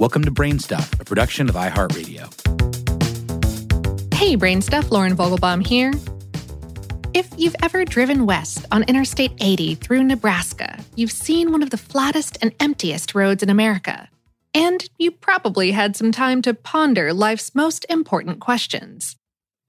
Welcome to Brainstuff, a production of iHeartRadio. Hey, Brainstuff, Lauren Vogelbaum here. If you've ever driven west on Interstate 80 through Nebraska, you've seen one of the flattest and emptiest roads in America. And you probably had some time to ponder life's most important questions.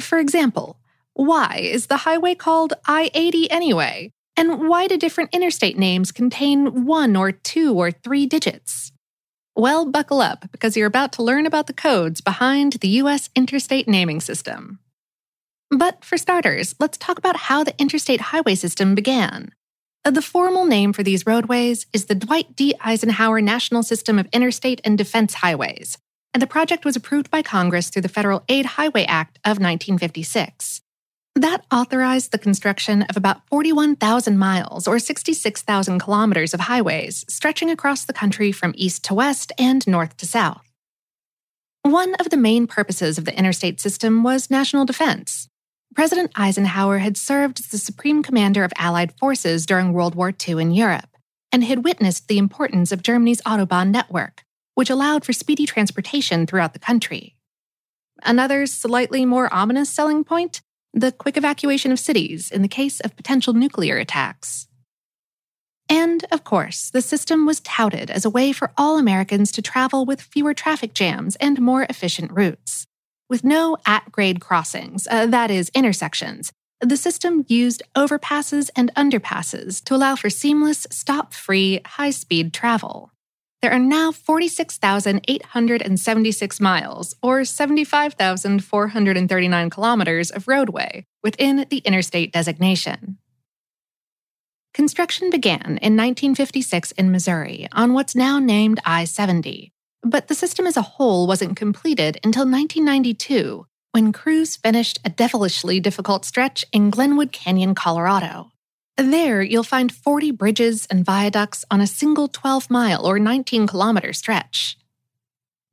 For example, why is the highway called I 80 anyway? And why do different interstate names contain one or two or three digits? Well, buckle up because you're about to learn about the codes behind the U.S. interstate naming system. But for starters, let's talk about how the interstate highway system began. The formal name for these roadways is the Dwight D. Eisenhower National System of Interstate and Defense Highways, and the project was approved by Congress through the Federal Aid Highway Act of 1956. That authorized the construction of about 41,000 miles or 66,000 kilometers of highways stretching across the country from east to west and north to south. One of the main purposes of the interstate system was national defense. President Eisenhower had served as the supreme commander of Allied forces during World War II in Europe and had witnessed the importance of Germany's Autobahn network, which allowed for speedy transportation throughout the country. Another slightly more ominous selling point the quick evacuation of cities in the case of potential nuclear attacks. And, of course, the system was touted as a way for all Americans to travel with fewer traffic jams and more efficient routes. With no at grade crossings, uh, that is, intersections, the system used overpasses and underpasses to allow for seamless, stop free, high speed travel. There are now 46,876 miles, or 75,439 kilometers of roadway within the interstate designation. Construction began in 1956 in Missouri on what's now named I 70, but the system as a whole wasn't completed until 1992 when crews finished a devilishly difficult stretch in Glenwood Canyon, Colorado. There, you'll find 40 bridges and viaducts on a single 12 mile or 19 kilometer stretch.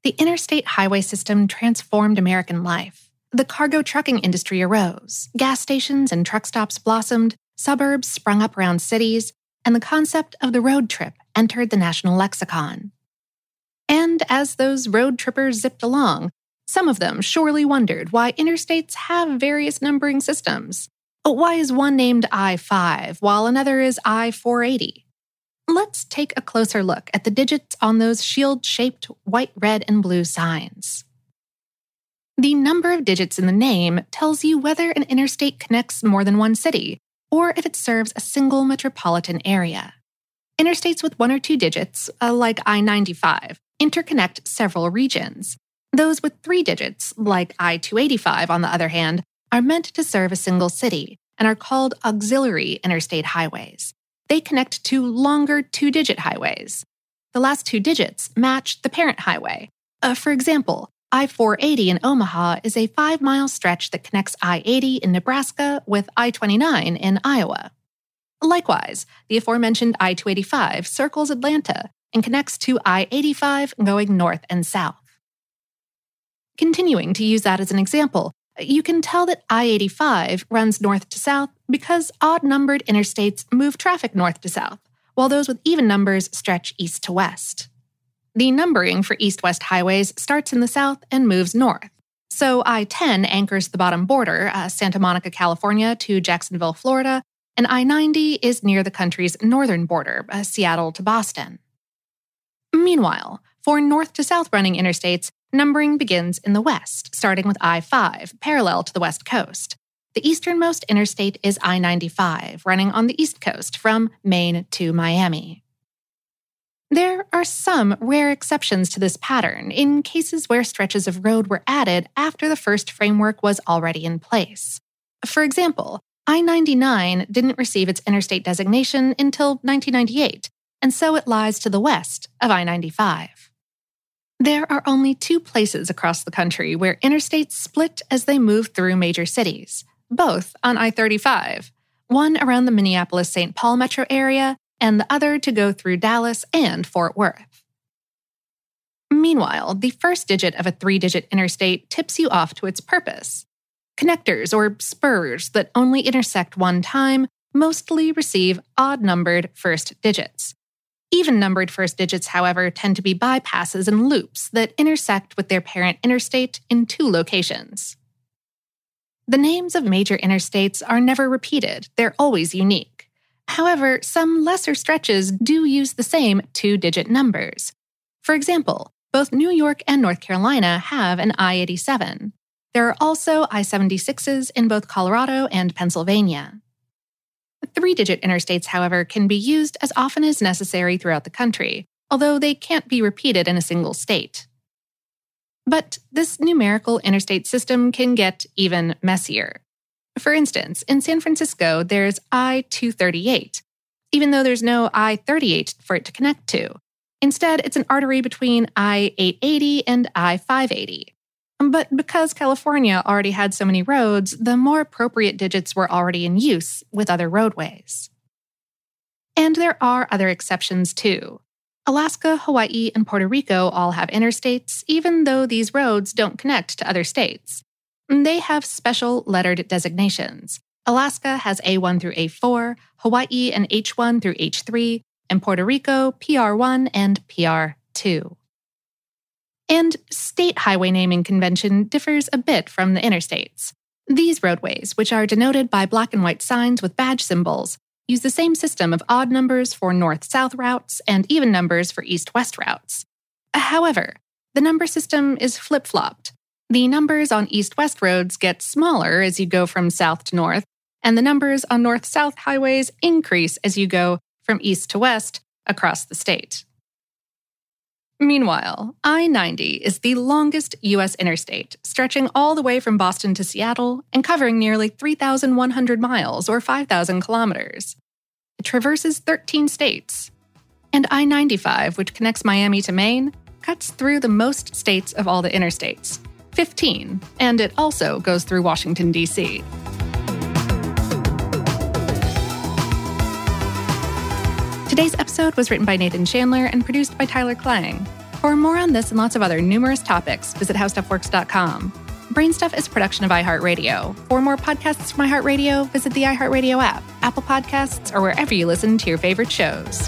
The interstate highway system transformed American life. The cargo trucking industry arose, gas stations and truck stops blossomed, suburbs sprung up around cities, and the concept of the road trip entered the national lexicon. And as those road trippers zipped along, some of them surely wondered why interstates have various numbering systems. But why is one named I 5 while another is I 480? Let's take a closer look at the digits on those shield shaped white, red, and blue signs. The number of digits in the name tells you whether an interstate connects more than one city or if it serves a single metropolitan area. Interstates with one or two digits, uh, like I 95, interconnect several regions. Those with three digits, like I 285, on the other hand, are meant to serve a single city and are called auxiliary interstate highways. They connect to longer two digit highways. The last two digits match the parent highway. Uh, for example, I 480 in Omaha is a five mile stretch that connects I 80 in Nebraska with I 29 in Iowa. Likewise, the aforementioned I 285 circles Atlanta and connects to I 85 going north and south. Continuing to use that as an example, you can tell that I 85 runs north to south because odd numbered interstates move traffic north to south, while those with even numbers stretch east to west. The numbering for east west highways starts in the south and moves north. So I 10 anchors the bottom border, uh, Santa Monica, California to Jacksonville, Florida, and I 90 is near the country's northern border, uh, Seattle to Boston. Meanwhile, for north to south running interstates, numbering begins in the west, starting with I 5, parallel to the west coast. The easternmost interstate is I 95, running on the east coast from Maine to Miami. There are some rare exceptions to this pattern in cases where stretches of road were added after the first framework was already in place. For example, I 99 didn't receive its interstate designation until 1998, and so it lies to the west of I 95. There are only two places across the country where interstates split as they move through major cities, both on I 35, one around the Minneapolis St. Paul metro area, and the other to go through Dallas and Fort Worth. Meanwhile, the first digit of a three digit interstate tips you off to its purpose. Connectors or spurs that only intersect one time mostly receive odd numbered first digits. Even numbered first digits, however, tend to be bypasses and loops that intersect with their parent interstate in two locations. The names of major interstates are never repeated, they're always unique. However, some lesser stretches do use the same two digit numbers. For example, both New York and North Carolina have an I 87. There are also I 76s in both Colorado and Pennsylvania. Three digit interstates, however, can be used as often as necessary throughout the country, although they can't be repeated in a single state. But this numerical interstate system can get even messier. For instance, in San Francisco, there's I 238, even though there's no I 38 for it to connect to. Instead, it's an artery between I 880 and I 580. But because California already had so many roads, the more appropriate digits were already in use with other roadways. And there are other exceptions too. Alaska, Hawaii, and Puerto Rico all have interstates, even though these roads don't connect to other states. They have special lettered designations. Alaska has A1 through A4, Hawaii and H1 through H3, and Puerto Rico PR1 and PR2. And state highway naming convention differs a bit from the interstates. These roadways, which are denoted by black and white signs with badge symbols, use the same system of odd numbers for north south routes and even numbers for east west routes. However, the number system is flip flopped. The numbers on east west roads get smaller as you go from south to north, and the numbers on north south highways increase as you go from east to west across the state. Meanwhile, I 90 is the longest U.S. interstate, stretching all the way from Boston to Seattle and covering nearly 3,100 miles or 5,000 kilometers. It traverses 13 states. And I 95, which connects Miami to Maine, cuts through the most states of all the interstates 15, and it also goes through Washington, D.C. Today's episode was written by Nathan Chandler and produced by Tyler Klang. For more on this and lots of other numerous topics, visit howstuffworks.com. Brainstuff is production of iHeartRadio. For more podcasts from iHeartRadio, visit the iHeartRadio app. Apple Podcasts, or wherever you listen to your favorite shows.